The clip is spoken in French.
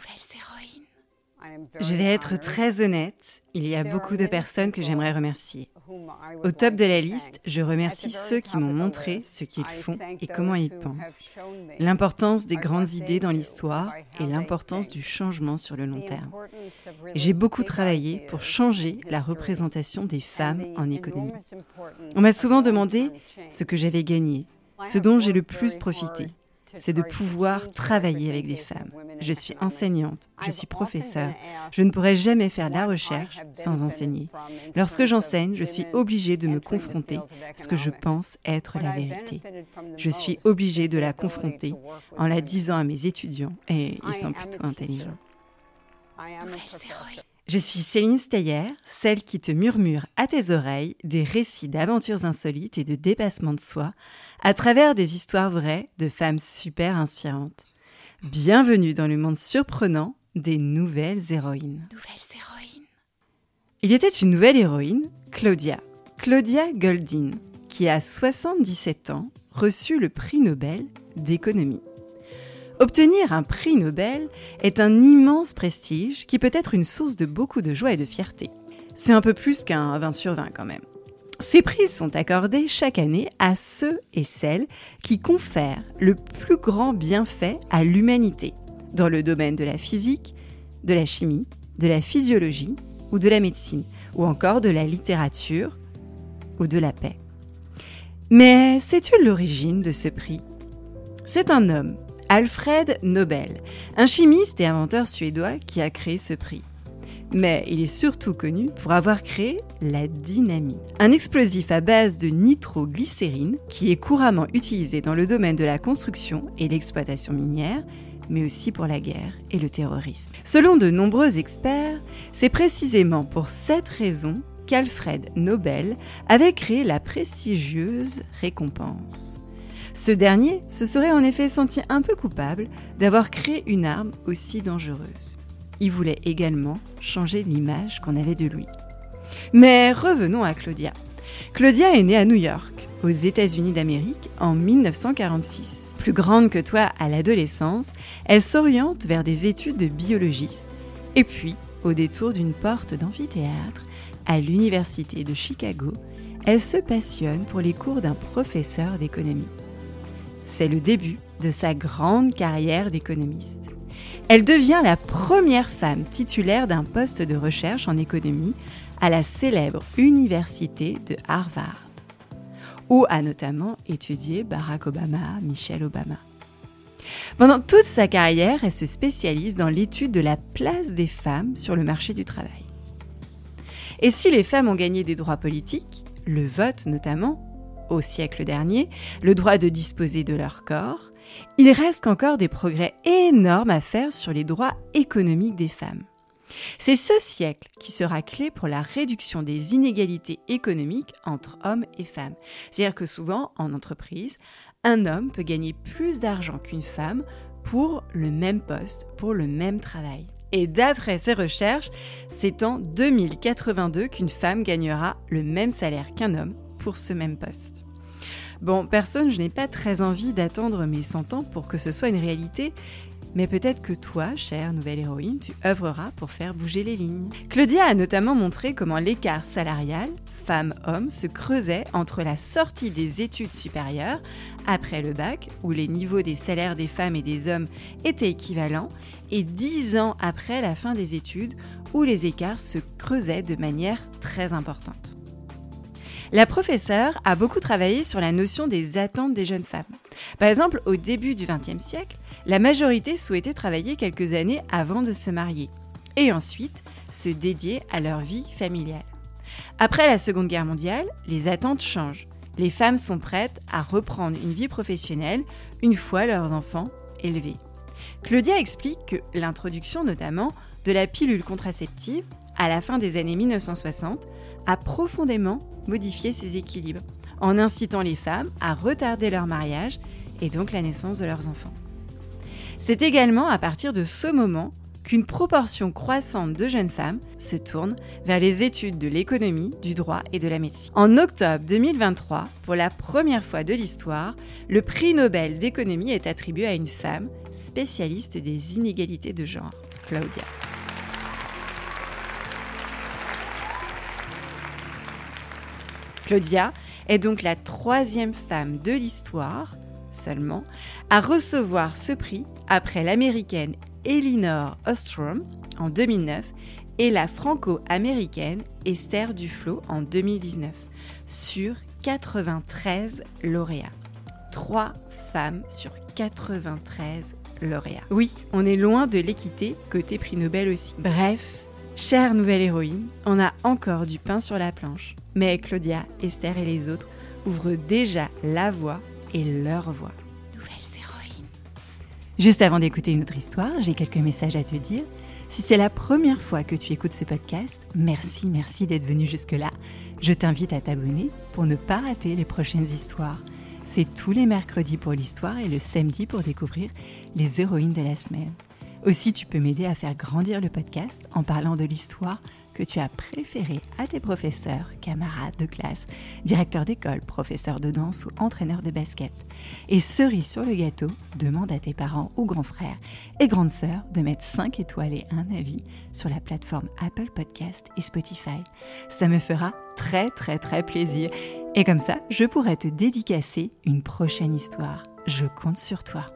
Nouvelles héroïnes. Je vais être très honnête, il y a beaucoup de personnes que j'aimerais remercier. Au top de la liste, je remercie ceux qui m'ont montré ce qu'ils font et comment ils pensent, l'importance des grandes idées dans l'histoire et l'importance du changement sur le long terme. J'ai beaucoup travaillé pour changer la représentation des femmes en économie. On m'a souvent demandé ce que j'avais gagné, ce dont j'ai le plus profité c'est de pouvoir travailler avec des femmes. Je suis enseignante, je suis professeure. Je ne pourrais jamais faire la recherche sans enseigner. Lorsque j'enseigne, je suis obligée de me confronter à ce que je pense être la vérité. Je suis obligée de la confronter en la disant à mes étudiants et ils sont plutôt intelligents. Je suis Céline Steyer, celle qui te murmure à tes oreilles des récits d'aventures insolites et de dépassement de soi à travers des histoires vraies de femmes super inspirantes. Bienvenue dans le monde surprenant des nouvelles héroïnes. Nouvelles héroïnes. Il était une nouvelle héroïne, Claudia. Claudia Goldin, qui a 77 ans reçu le prix Nobel d'économie. Obtenir un prix Nobel est un immense prestige qui peut être une source de beaucoup de joie et de fierté. C'est un peu plus qu'un 20 sur 20 quand même. Ces prix sont accordés chaque année à ceux et celles qui confèrent le plus grand bienfait à l'humanité dans le domaine de la physique, de la chimie, de la physiologie ou de la médecine, ou encore de la littérature ou de la paix. Mais sais-tu l'origine de ce prix? C'est un homme Alfred Nobel, un chimiste et inventeur suédois qui a créé ce prix. Mais il est surtout connu pour avoir créé la dynamite, un explosif à base de nitroglycérine qui est couramment utilisé dans le domaine de la construction et l'exploitation minière, mais aussi pour la guerre et le terrorisme. Selon de nombreux experts, c'est précisément pour cette raison qu'Alfred Nobel avait créé la prestigieuse récompense. Ce dernier se serait en effet senti un peu coupable d'avoir créé une arme aussi dangereuse. Il voulait également changer l'image qu'on avait de lui. Mais revenons à Claudia. Claudia est née à New York, aux États-Unis d'Amérique, en 1946. Plus grande que toi à l'adolescence, elle s'oriente vers des études de biologiste et puis, au détour d'une porte d'amphithéâtre, à l'Université de Chicago, elle se passionne pour les cours d'un professeur d'économie. C'est le début de sa grande carrière d'économiste. Elle devient la première femme titulaire d'un poste de recherche en économie à la célèbre université de Harvard, où a notamment étudié Barack Obama, Michelle Obama. Pendant toute sa carrière, elle se spécialise dans l'étude de la place des femmes sur le marché du travail. Et si les femmes ont gagné des droits politiques, le vote notamment, au siècle dernier, le droit de disposer de leur corps, il reste encore des progrès énormes à faire sur les droits économiques des femmes. C'est ce siècle qui sera clé pour la réduction des inégalités économiques entre hommes et femmes. C'est-à-dire que souvent, en entreprise, un homme peut gagner plus d'argent qu'une femme pour le même poste, pour le même travail. Et d'après ses recherches, c'est en 2082 qu'une femme gagnera le même salaire qu'un homme pour ce même poste. Bon, personne, je n'ai pas très envie d'attendre mes 100 ans pour que ce soit une réalité, mais peut-être que toi, chère nouvelle héroïne, tu œuvreras pour faire bouger les lignes. Claudia a notamment montré comment l'écart salarial femmes-hommes se creusait entre la sortie des études supérieures, après le bac, où les niveaux des salaires des femmes et des hommes étaient équivalents, et dix ans après la fin des études, où les écarts se creusaient de manière très importante. La professeure a beaucoup travaillé sur la notion des attentes des jeunes femmes. Par exemple, au début du XXe siècle, la majorité souhaitait travailler quelques années avant de se marier et ensuite se dédier à leur vie familiale. Après la Seconde Guerre mondiale, les attentes changent. Les femmes sont prêtes à reprendre une vie professionnelle une fois leurs enfants élevés. Claudia explique que l'introduction notamment de la pilule contraceptive à la fin des années 1960 a profondément modifié ces équilibres en incitant les femmes à retarder leur mariage et donc la naissance de leurs enfants. C'est également à partir de ce moment qu'une proportion croissante de jeunes femmes se tournent vers les études de l'économie, du droit et de la médecine. En octobre 2023, pour la première fois de l'histoire, le prix Nobel d'économie est attribué à une femme spécialiste des inégalités de genre, Claudia. Claudia est donc la troisième femme de l'histoire seulement à recevoir ce prix après l'américaine Elinor Ostrom en 2009 et la franco-américaine Esther Duflo en 2019 sur 93 lauréats. Trois femmes sur 93 lauréats. Oui, on est loin de l'équité côté prix Nobel aussi. Bref, chère nouvelle héroïne, on a encore du pain sur la planche. Mais Claudia, Esther et les autres ouvrent déjà la voie et leur voix. Nouvelles héroïnes. Juste avant d'écouter une autre histoire, j'ai quelques messages à te dire. Si c'est la première fois que tu écoutes ce podcast, merci, merci d'être venu jusque-là. Je t'invite à t'abonner pour ne pas rater les prochaines histoires. C'est tous les mercredis pour l'histoire et le samedi pour découvrir les héroïnes de la semaine. Aussi, tu peux m'aider à faire grandir le podcast en parlant de l'histoire que tu as préférée à tes professeurs, camarades de classe, directeurs d'école, professeurs de danse ou entraîneurs de basket. Et cerise sur le gâteau, demande à tes parents ou grands frères et grandes sœurs de mettre 5 étoiles et un avis sur la plateforme Apple Podcast et Spotify. Ça me fera très très très plaisir. Et comme ça, je pourrai te dédicacer une prochaine histoire. Je compte sur toi.